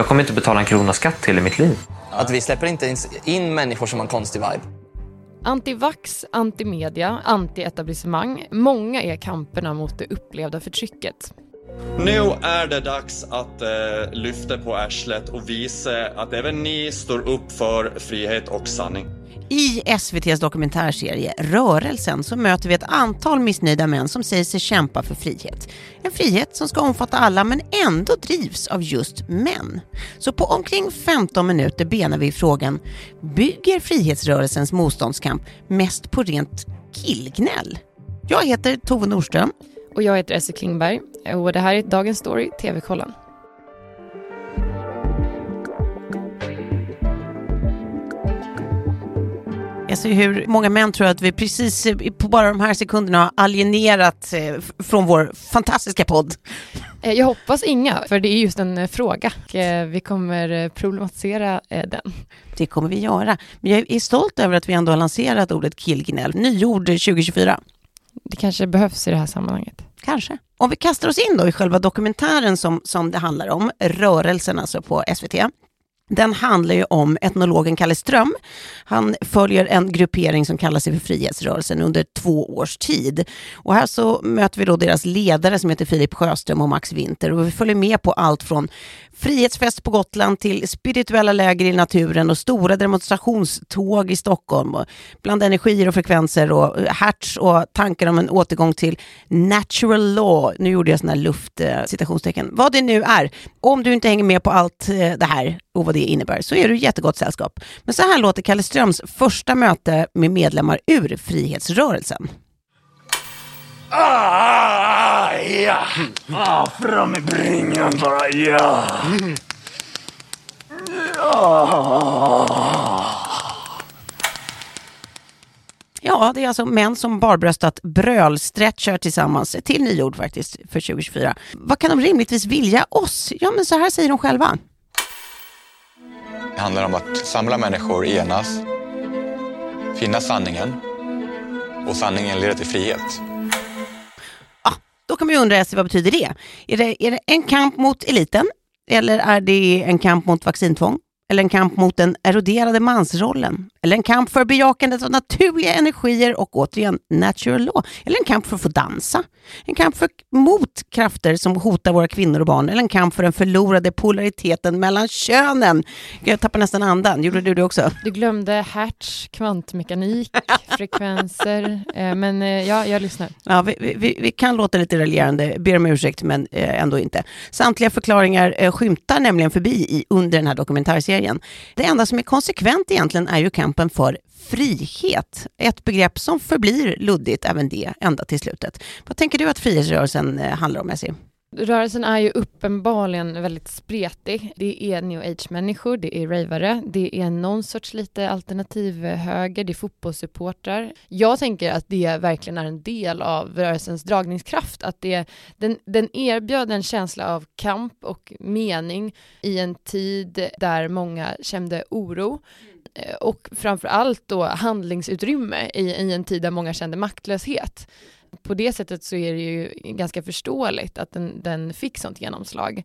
Jag kommer inte betala en krona skatt till i mitt liv. Att vi släpper inte ens in människor som har en konstig vibe. Antivax, antimedia, antietablissemang. Många är kamperna mot det upplevda förtrycket. Nu är det dags att eh, lyfta på arslet och visa att även ni står upp för frihet och sanning. I SVTs dokumentärserie Rörelsen så möter vi ett antal missnöjda män som säger sig kämpa för frihet. En frihet som ska omfatta alla men ändå drivs av just män. Så på omkring 15 minuter benar vi frågan, bygger frihetsrörelsens motståndskamp mest på rent killgnäll? Jag heter Tove Norström. Och jag heter Esse Klingberg och det här är Dagens Story, TV-kollen. Ser hur många män tror att vi precis på bara de här sekunderna har alienerat eh, från vår fantastiska podd. Eh, jag hoppas inga, för det är just en eh, fråga. Vi kommer problematisera den. Det kommer vi göra. Men jag är stolt över att vi ändå har lanserat ordet killgnäll, nyord 2024. Det kanske behövs i det här sammanhanget. Kanske. Om vi kastar oss in då i själva dokumentären som, som det handlar om, rörelsen alltså på SVT. Den handlar ju om etnologen Kalle Ström. Han följer en gruppering som kallar sig för Frihetsrörelsen under två års tid. Och här så möter vi då deras ledare som heter Filip Sjöström och Max Winter och vi följer med på allt från frihetsfest på Gotland till spirituella läger i naturen och stora demonstrationståg i Stockholm. Och bland energier och frekvenser och hertz och tankar om en återgång till natural law. Nu gjorde jag sådana här luft, eh, citationstecken. Vad det nu är. Om du inte hänger med på allt eh, det här och vad det innebär så är du jättegott sällskap. Men så här låter Kalle Ströms första möte med medlemmar ur frihetsrörelsen. Ah, ja! Ah, fram med bringan bara, ja! Ja, det är alltså män som barbröstat brölstretchar tillsammans, till nyord faktiskt, för 2024. Vad kan de rimligtvis vilja oss? Ja, men så här säger de själva. Det handlar om att samla människor, enas, finna sanningen och sanningen leder till frihet. Ah, då kan man ju undra, vad betyder det? Är, det? är det en kamp mot eliten? Eller är det en kamp mot vaccintvång? Eller en kamp mot den eroderade mansrollen? Eller en kamp för bejakandet av naturliga energier och återigen natural law? Eller en kamp för att få dansa? En kamp för, mot krafter som hotar våra kvinnor och barn? Eller en kamp för den förlorade polariteten mellan könen? Jag tappar nästan andan. Gjorde du det också? Du glömde hertz, kvantmekanik, frekvenser. Eh, men eh, ja, jag lyssnar. Ja, vi, vi, vi kan låta lite raljerande, ber om ursäkt, men eh, ändå inte. Samtliga förklaringar skymtar nämligen förbi i, under den här dokumentärserien. Det enda som är konsekvent egentligen är ju kampen för frihet. Ett begrepp som förblir luddigt även det ända till slutet. Vad tänker du att frihetsrörelsen eh, handlar om, Essie? Rörelsen är ju uppenbarligen väldigt spretig. Det är new age-människor, det är ravare, det är någon sorts lite alternativ eh, höger, det är fotbollssupportrar. Jag tänker att det verkligen är en del av rörelsens dragningskraft, att det, den, den erbjöd en känsla av kamp och mening i en tid där många kände oro eh, och framför allt då handlingsutrymme i, i en tid där många kände maktlöshet på det sättet så är det ju ganska förståeligt att den, den fick sånt genomslag.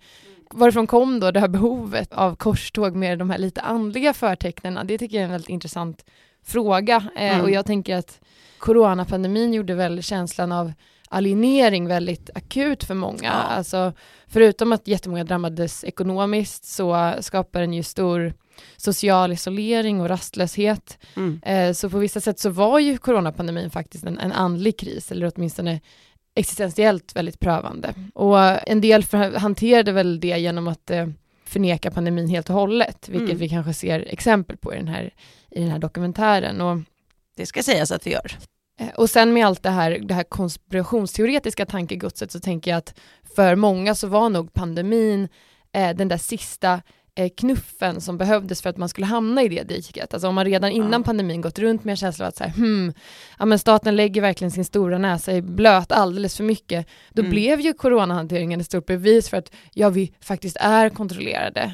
Varifrån kom då det här behovet av korståg med de här lite andliga förtecknen? Det tycker jag är en väldigt intressant fråga eh, mm. och jag tänker att coronapandemin gjorde väl känslan av alienering väldigt akut för många. Ja. Alltså, förutom att jättemånga drabbades ekonomiskt så skapar den ju stor social isolering och rastlöshet. Mm. Eh, så på vissa sätt så var ju coronapandemin faktiskt en, en andlig kris, eller åtminstone existentiellt väldigt prövande. Och en del för, hanterade väl det genom att eh, förneka pandemin helt och hållet, vilket mm. vi kanske ser exempel på i den här, i den här dokumentären. Och, det ska sägas att vi gör. Eh, och sen med allt det här, det här konspirationsteoretiska tankegodset så tänker jag att för många så var nog pandemin eh, den där sista knuffen som behövdes för att man skulle hamna i det diket. Alltså om man redan innan ja. pandemin gått runt med en känsla av att så här, hmm, ja, men staten lägger verkligen sin stora näsa i blöt alldeles för mycket, då mm. blev ju coronahanteringen ett stort bevis för att ja, vi faktiskt är kontrollerade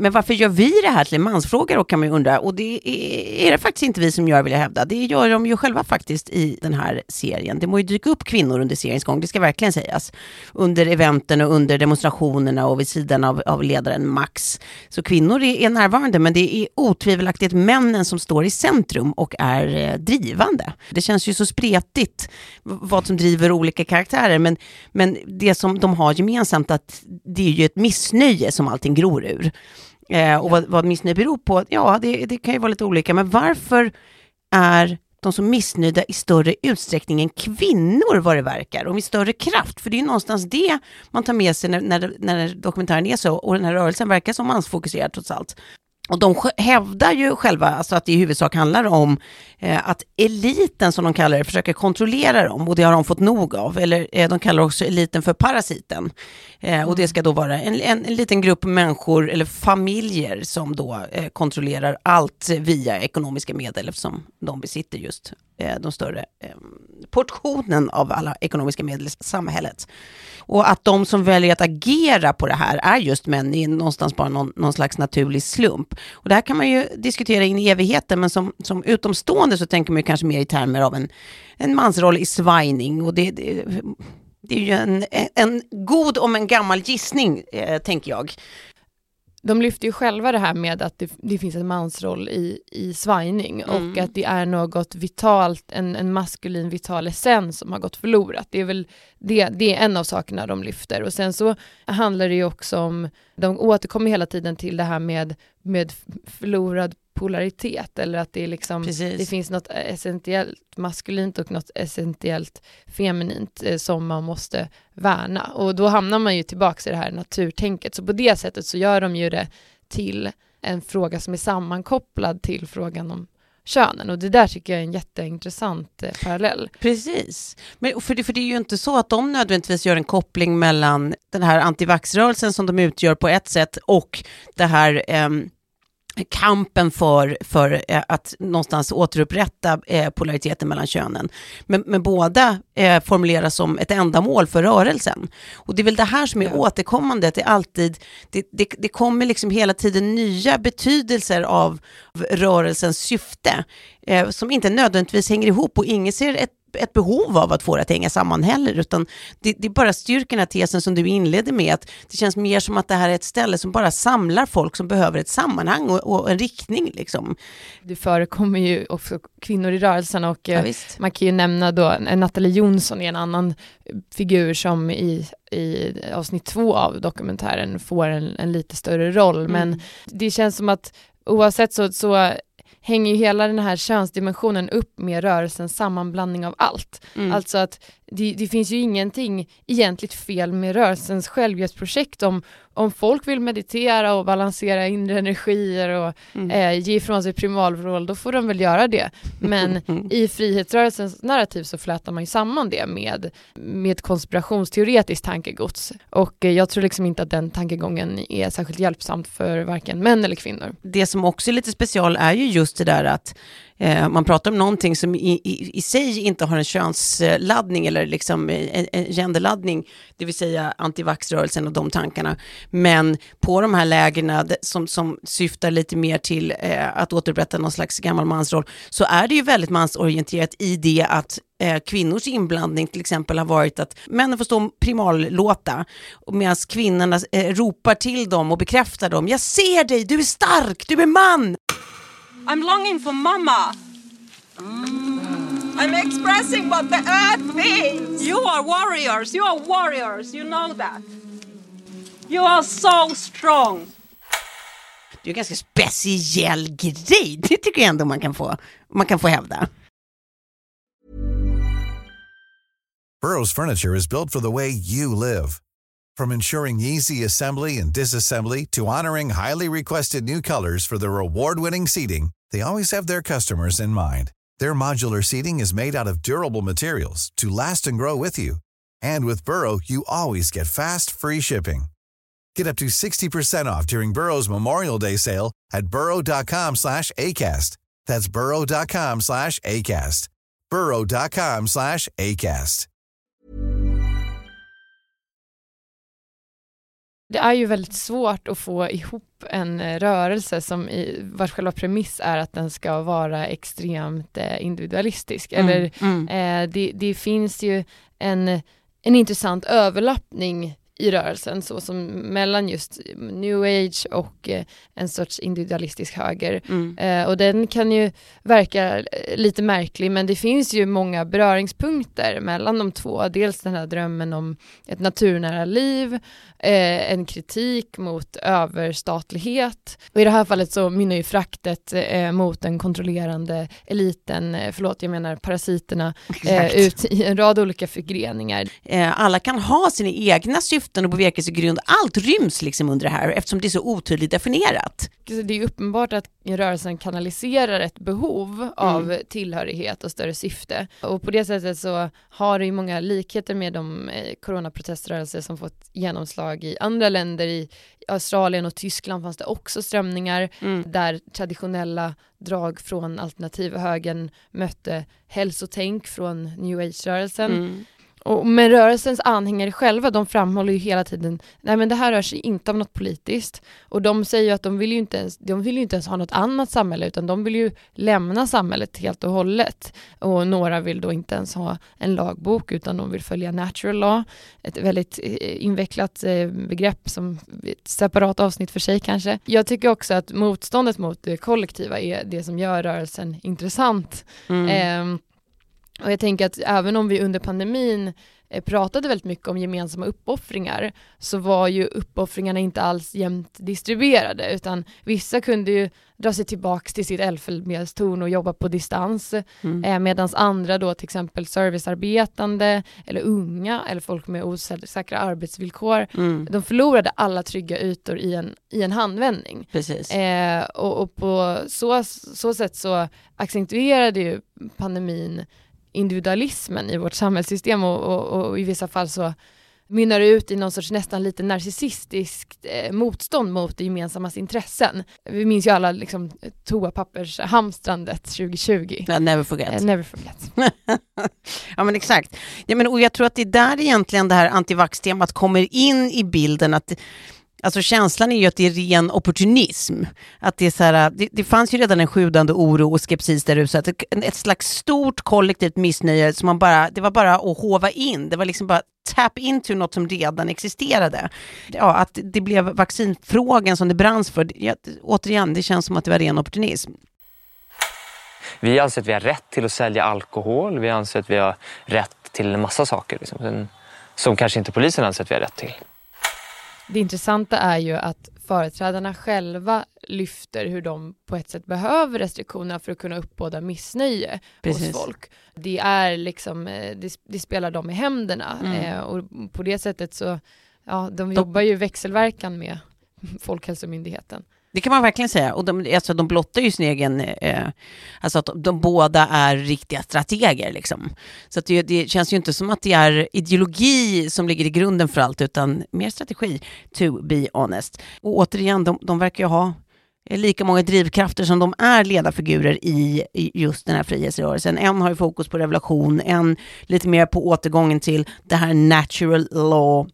Men varför gör vi det här till en mansfråga då kan man ju undra. Och det är, är det faktiskt inte vi som gör vill jag hävda. Det gör de ju själva faktiskt i den här serien. Det må ju dyka upp kvinnor under seriens gång, det ska verkligen sägas. Under eventen och under demonstrationerna och vid sidan av, av ledaren Max. Så kvinnor är, är närvarande men det är otvivelaktigt männen som står i centrum och är eh, drivande. Det känns ju så spretigt vad som driver olika karaktärer men, men det som de har gemensamt att det är ju ett missnöje som allting gror ur. Eh, och vad, vad missnöje beror på, ja det, det kan ju vara lite olika, men varför är de som missnöjda i större utsträckning än kvinnor vad det verkar och med större kraft? För det är ju någonstans det man tar med sig när, när, när dokumentären är så och den här rörelsen verkar så mansfokuserad trots allt. Och de hävdar ju själva alltså att det i huvudsak handlar om eh, att eliten, som de kallar det, försöker kontrollera dem och det har de fått nog av. Eller eh, de kallar också eliten för parasiten. Eh, och det ska då vara en, en, en liten grupp människor eller familjer som då eh, kontrollerar allt via ekonomiska medel eftersom de besitter just Eh, de större eh, portionen av alla ekonomiska medel i samhället. Och att de som väljer att agera på det här är just män i någonstans bara någon, någon slags naturlig slump. Och det här kan man ju diskutera in i evigheten, men som, som utomstående så tänker man ju kanske mer i termer av en, en mansroll i svajning. Och det, det, det är ju en, en god om en gammal gissning, eh, tänker jag. De lyfter ju själva det här med att det, det finns en mansroll i, i svajning Mm. och att det är något vitalt, en, en maskulin vital essens som har gått förlorat. Det är väl det, det är en av sakerna de lyfter. Och sen så handlar det ju också om, de återkommer hela tiden till det här med, med förlorad polaritet eller att det är liksom, Precis. det finns något essentiellt maskulint och något essentiellt feminint eh, som man måste värna. Och då hamnar man ju tillbaka i det här naturtänket. Så på det sättet så gör de ju det till en fråga som är sammankopplad till frågan om könen. Och det där tycker jag är en jätteintressant eh, parallell. Precis. Men för det, för det är ju inte så att de nödvändigtvis gör en koppling mellan den här antivaxrörelsen som de utgör på ett sätt och det här ehm, kampen för, för eh, att någonstans återupprätta eh, polariteten mellan könen. Men, men båda eh, formuleras som ett ändamål för rörelsen. Och det är väl det här som är Ja. återkommande, att det alltid, det, det, det kommer liksom hela tiden nya betydelser av rörelsens syfte, som inte nödvändigtvis hänger ihop och ingen ser ett ett behov av att få det att hänga samman heller, utan det, det är bara styrkan i tesen som du inledde med, att det känns mer som att det här är ett ställe som bara samlar folk som behöver ett sammanhang och, och en riktning. Liksom. Det förekommer ju också kvinnor i rörelsen och Ja, eh, visst. man kan ju nämna då eh, Nathalie Jonsson är en annan figur som i, i avsnitt två av dokumentären får en, en lite större roll. Men Mm. det känns som att oavsett så, så hänger ju hela den här könsdimensionen upp med rörelsens sammanblandning av allt. Mm. Alltså att det, det finns ju ingenting egentligt fel med rörelsens självhjälpsprojekt om, om folk vill meditera och balansera inre energier och Mm. eh, ge ifrån sig primalvrål, då får de väl göra det. Men i frihetsrörelsens narrativ så flätar man ju samman det med, med konspirationsteoretiskt tankegods. Och eh, jag tror liksom inte att den tankegången är särskilt hjälpsamt för varken män eller kvinnor. det som också är lite special är ju just det där att eh, man pratar om någonting som i, i, i sig inte har en könsladdning eller liksom en, en genderladdning, det vill säga antivaxrörelsen och de tankarna. Men på de här lägena som, som syftar lite mer till eh, att återupprätta någon slags gammal mansroll, så är det ju väldigt mansorienterat i det att eh, kvinnors inblandning till exempel har varit att männen får stå och primallåta medan kvinnorna eh, ropar till dem och bekräftar dem. Jag ser dig, du är stark, du är man! I'm longing for mamma. Mm. I'm expressing what the earth means. You are warriors. You are warriors. You know that. You are so strong. Det är en ganska speciell grej, det tycker jag ändå man kan få, man kan få hävda. Burrow's furniture is built for the way you live. From ensuring easy assembly and disassembly to honoring highly requested new colors for their award-winning seating, they always have their customers in mind. Their modular seating is made out of durable materials to last and grow with you. And with Burrow, you always get fast, free shipping. Get up to 60% off during Burrow's Memorial Day sale at burrow.com slash ACAST. That's burrow.com slash ACAST. burrow.com slash ACAST. Det är ju väldigt svårt att få ihop en eh, rörelse som i, vars själva premiss är att den ska vara extremt eh, individualistisk. Mm, Eller mm. Eh, det, det finns ju en, en intressant överlappning i rörelsen så som mellan just new age och eh, en sorts individualistisk höger. Mm. Eh, och den kan ju verka eh, lite märklig men det finns ju många beröringspunkter mellan de två. Dels den här drömmen om ett naturnära liv, eh, en kritik mot överstatlighet och i det här fallet så mynnar ju fraktet mot den kontrollerande eliten, förlåt jag menar parasiterna, ut i en rad olika förgreningar. Alla kan ha sina egna syften och bevekelsegrund. Allt ryms liksom under det här eftersom det är så otydligt definierat. Det är uppenbart att rörelsen kanaliserar ett behov av tillhörighet och större syfte. Och på det sättet så har det ju många likheter med de eh, coronaproteströrelser som fått genomslag i andra länder. I Australien och Tyskland fanns det också strömningar där traditionella drag från alternativa högern mötte hälsotänk från new age-rörelsen. Mm. Och, men rörelsens anhängare själva, de framhåller ju hela tiden, nej men det här rör sig inte om något politiskt. Och de säger ju att de vill ju inte ens, de vill ju inte ens ha något annat samhälle, utan de vill ju lämna samhället helt och hållet. Och några vill då inte ens ha en lagbok, utan de vill följa natural law, ett väldigt eh, invecklat eh, begrepp som ett separat avsnitt för sig kanske. Jag tycker också att motståndet mot det kollektiva är det som gör rörelsen intressant. Mm. Ehm, och jag tänker att även om vi under pandemin eh, pratade väldigt mycket om gemensamma uppoffringar så var ju uppoffringarna inte alls jämnt distribuerade utan vissa kunde ju dra sig tillbaks till sitt elfenbenstorn och jobba på distans Mm. eh, medan andra då till exempel servicearbetande eller unga eller folk med osäkra arbetsvillkor Mm. de förlorade alla trygga ytor i en, i en handvändning. Precis. Eh, och, och på så, så sätt så accentuerade ju pandemin individualismen i vårt samhällssystem och, och, och i vissa fall så mynnar ut i någon sorts nästan lite narcissistiskt eh, motstånd mot det gemensammas intressen. Vi minns ju alla liksom toapappershamstrandet 2020. Ja, never forget. Eh, never forget. ja men exakt. Ja, men, och jag tror att det är där egentligen det här antivax-temat kommer in i bilden. Att, alltså känslan är ju att det är ren opportunism. Att det, är så här, äh, det, det fanns ju redan en sjudande oro och skepsis där ute. Ett, ett slags stort kollektivt missnöje som man bara, det var bara att hova in. Det var liksom bara tap into något som redan existerade. Ja, att det blev vaccinfrågan som det branns för. Ja, återigen, det känns som att det var ren opportunism. Vi anser att vi har rätt till att sälja alkohol. Vi anser att vi har rätt till en massa saker liksom, som kanske inte polisen anser att vi har rätt till. Det intressanta är ju att företrädarna själva lyfter hur de på ett sätt behöver restriktionerna för att kunna uppbåda missnöje Precis. hos folk. Det är liksom, eh, det, det spelar dem i händerna Mm. eh, och på det sättet så, ja, de jobbar ju växelverkan med Folkhälsomyndigheten. Det kan man verkligen säga. Och de, alltså, de blottar ju sin egen... Eh, alltså att de, de båda är riktiga strateger. Liksom. Så att det, det känns ju inte som att det är ideologi som ligger i grunden för allt, utan mer strategi, to be honest. Och återigen, de, de verkar ju ha lika många drivkrafter som de är ledarfigurer i just den här frihetsrörelsen. En har ju fokus på revolution, en lite mer på återgången till det här natural law.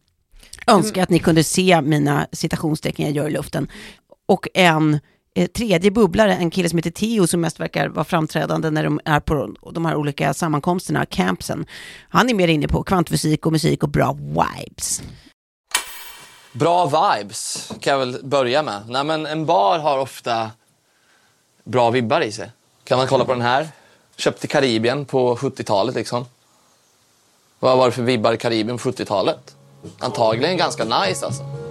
Önskar att ni kunde se mina citationstecken jag gör i luften. Och en eh, tredje bubblare, en kille som heter Theo som mest verkar vara framträdande när de är på de här olika sammankomsterna, campsen. Han är mer inne på kvantfysik och musik och bra vibes. Bra vibes kan jag väl börja med. Nej, men en bar har ofta bra vibbar i sig. Kan man kolla på den här? Köpt i Karibien på 70-talet liksom. Vad var det för vibbar i Karibien på 70-talet? Antagligen ganska nice alltså.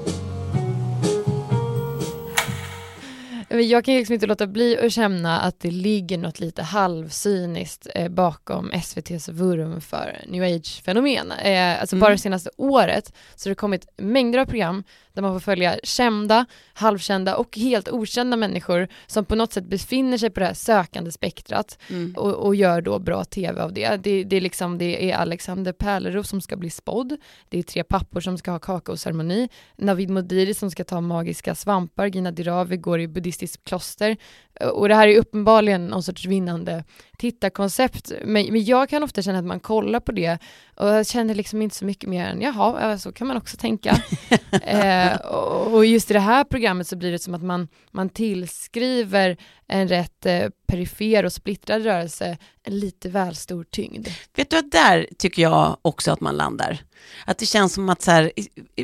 Jag kan liksom inte låta bli att känna att det ligger något lite halvcyniskt eh, bakom SVTs vurm för new age-fenomen. Eh, alltså bara det senaste året så har det kommit mängder av program där man får följa kända, halvkända och helt okända människor som på något sätt befinner sig på det här sökande spektrat Mm. och, och gör då bra tv av det. Det, det, är liksom, det är Alexander Pärleroth som ska bli spådd, det är tre pappor som ska ha kakaoceremoni, Navid Modiri som ska ta magiska svampar, Gina Dirawi går i buddhistiskt kloster och det här är uppenbarligen någon sorts vinnande tittarkoncept. Men, men jag kan ofta känna att man kollar på det och jag känner liksom inte så mycket mer än jaha, ja, så kan man också tänka. eh, och, och just i det här programmet så blir det som att man, man tillskriver en rätt eh, perifer och splittrad rörelse en lite väl stor tyngd. Vet du att där tycker jag också att man landar. Att det känns som att så här,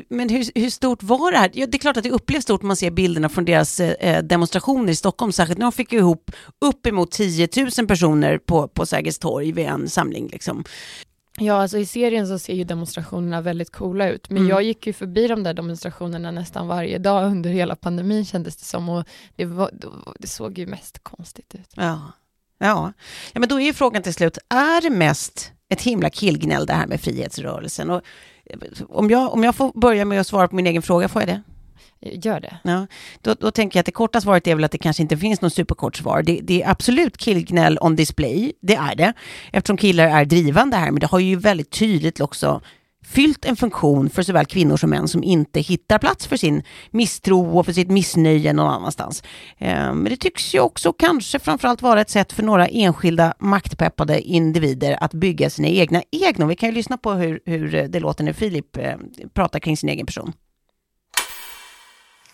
men hur, hur stort var det här? Ja, det är klart att det upplevs stort när man ser bilderna från deras eh, eh, demonstrationer i Stockholm, särskilt när de fick ihop uppemot 10 000 personer på, på Sergels torg vid en samling. Liksom. Ja, alltså i serien så ser ju demonstrationerna väldigt coola ut, men Mm. jag gick ju förbi de där demonstrationerna nästan varje dag under hela pandemin kändes det som och det, var, det såg ju mest konstigt ut. Ja. Ja. ja, men då är ju frågan till slut, är det mest ett himla killgnäll det här med frihetsrörelsen? Och eh, om, jag, om jag får börja med att svara på min egen fråga, får jag det? Gör det. Ja, då, då tänker jag att det korta svaret är väl att det kanske inte finns något superkort svar. Det, det är absolut killgnäll on display, det är det, eftersom killar är drivande här, men det har ju väldigt tydligt också fyllt en funktion för såväl kvinnor som män som inte hittar plats för sin misstro och för sitt missnöje någon annanstans. Eh, men det tycks ju också kanske framförallt vara ett sätt för några enskilda maktpeppade individer att bygga sina egna egna. Vi kan ju lyssna på hur, hur det låter när Filip eh, pratar kring sin egen person.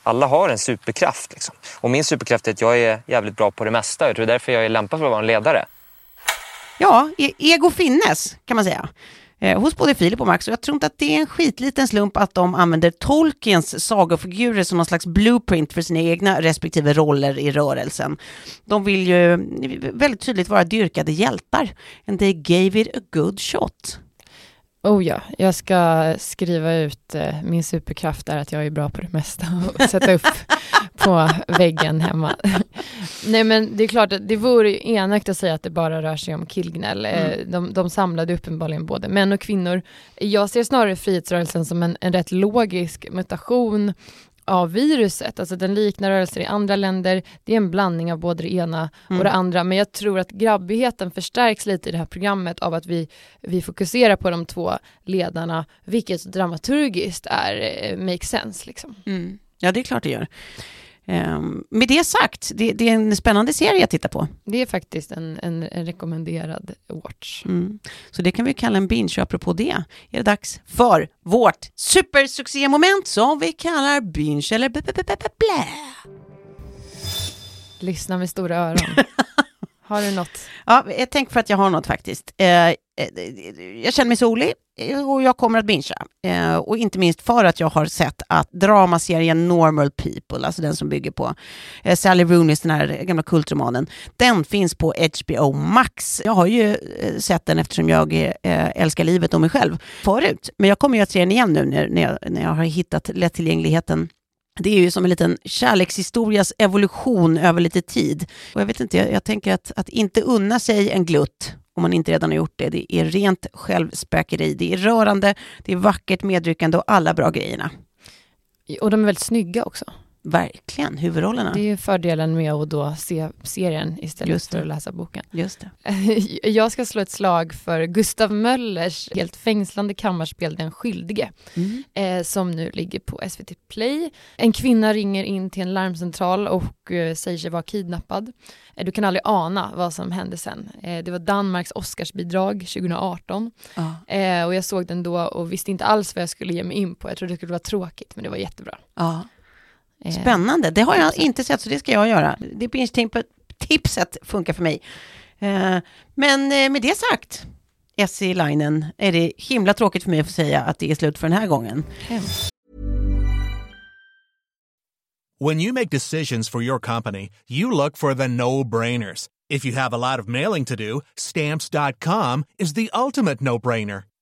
Alla har en superkraft. Liksom. Och min superkraft är att jag är jävligt bra på det mesta. Jag tror det är därför jag är lämpad för att vara en ledare. Ja, e- ego finnes kan man säga. Eh, hos både Filip och Max. Och jag tror inte att det är en skitliten slump att de använder Tolkiens sagofigurer som någon slags blueprint för sina egna respektive roller i rörelsen. De vill ju väldigt tydligt vara dyrkade hjältar. And they gave it a good shot. Oh ja, jag ska skriva ut eh, min superkraft är att jag är bra på det mesta och sätta upp på väggen hemma. Nej men det är klart det vore enögt att säga att det bara rör sig om killgnäll. Eh, Mm. De, de samlade uppenbarligen både män och kvinnor. Jag ser snarare frihetsrörelsen som en, en rätt logisk mutation av viruset, alltså den liknar rörelser i andra länder, det är en blandning av både det ena Mm. och det andra, men jag tror att grabbigheten förstärks lite i det här programmet av att vi, vi fokuserar på de två ledarna, vilket dramaturgiskt är, eh, makes sense liksom. Mm. Ja, det är klart det gör. Ehm, med det sagt, det, det är en spännande serie att titta på. Det är faktiskt en, en, en rekommenderad watch. Mm. Så det kan vi kalla en binge. Apropå det är det dags för vårt supersuccémoment som vi kallar binge eller blä. Lyssna med stora öron. Har du något? Ja, jag tänker för att jag har något faktiskt. Eh, eh jag känner mig solig eh, och jag kommer att bingea. Eh, och inte minst för att jag har sett att dramaserien Normal People, alltså den som bygger på eh, Sally Rooneys, den här gamla kultromanen, den finns på HBO Max. Jag har ju eh, sett den eftersom jag älskar livet och mig själv förut. Men jag kommer ju att se den igen nu när, när, jag, när jag har hittat lättillgängligheten det är ju som en liten kärlekshistorias evolution över lite tid. Och jag vet inte, jag, jag tänker att, att inte unna sig en glutt om man inte redan har gjort det, det är rent självspäkeri. Det är rörande, det är vackert, medryckande och alla bra grejerna. Och de är väldigt snygga också. Verkligen, huvudrollerna. Det är ju fördelen med att då se serien istället för att läsa boken. Just det. Jag ska slå ett slag för Gustav Möllers helt fängslande kammarspel Den skyldige, Mm. eh, som nu ligger på SVT Play. En kvinna ringer in till en larmcentral och eh, säger sig vara kidnappad. Eh, du kan aldrig ana vad som hände sen. Eh, det var Danmarks Oscarsbidrag 2018 Ja. eh, och jag såg den då och visste inte alls vad jag skulle ge mig in på. Jag trodde det skulle vara tråkigt, men det var jättebra. Ja. Eh, Spännande, det har jag inte sett så det ska jag göra. Det binge-tipset funkar för mig. Eh, Men eh, med det sagt, Essie Linen, är det himla tråkigt för mig att få säga att det är slut för den här gången. When you make decisions for your company, you look for the no brainers. If you have a lot of mailing to do, stamps.com is the ultimate no brainer.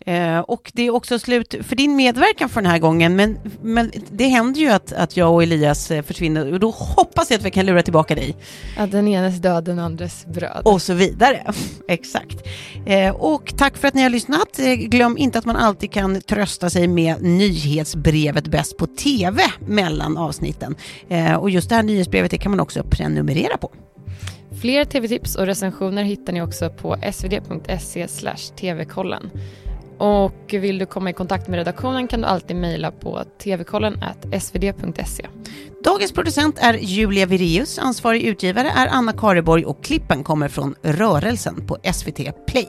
Eh, och det är också slut för din medverkan för den här gången, men, men det händer ju att, att jag och Elias eh, försvinner och då hoppas jag att vi kan lura tillbaka dig. Att den enes död, den andres bröd. Och så vidare. Exakt. Eh, och tack för att ni har lyssnat. Eh, glöm inte att man alltid kan trösta sig med nyhetsbrevet Bäst på TV mellan avsnitten. Eh, och just det här nyhetsbrevet det kan man också prenumerera på. Fler tv-tips och recensioner hittar ni också på svd.se tvkollen. Och vill du komma i kontakt med redaktionen kan du alltid mejla på tvkollen svd.se. Dagens producent är Julia Virius, ansvarig utgivare är Anna Kareborg och klippen kommer från Rörelsen på SVT Play.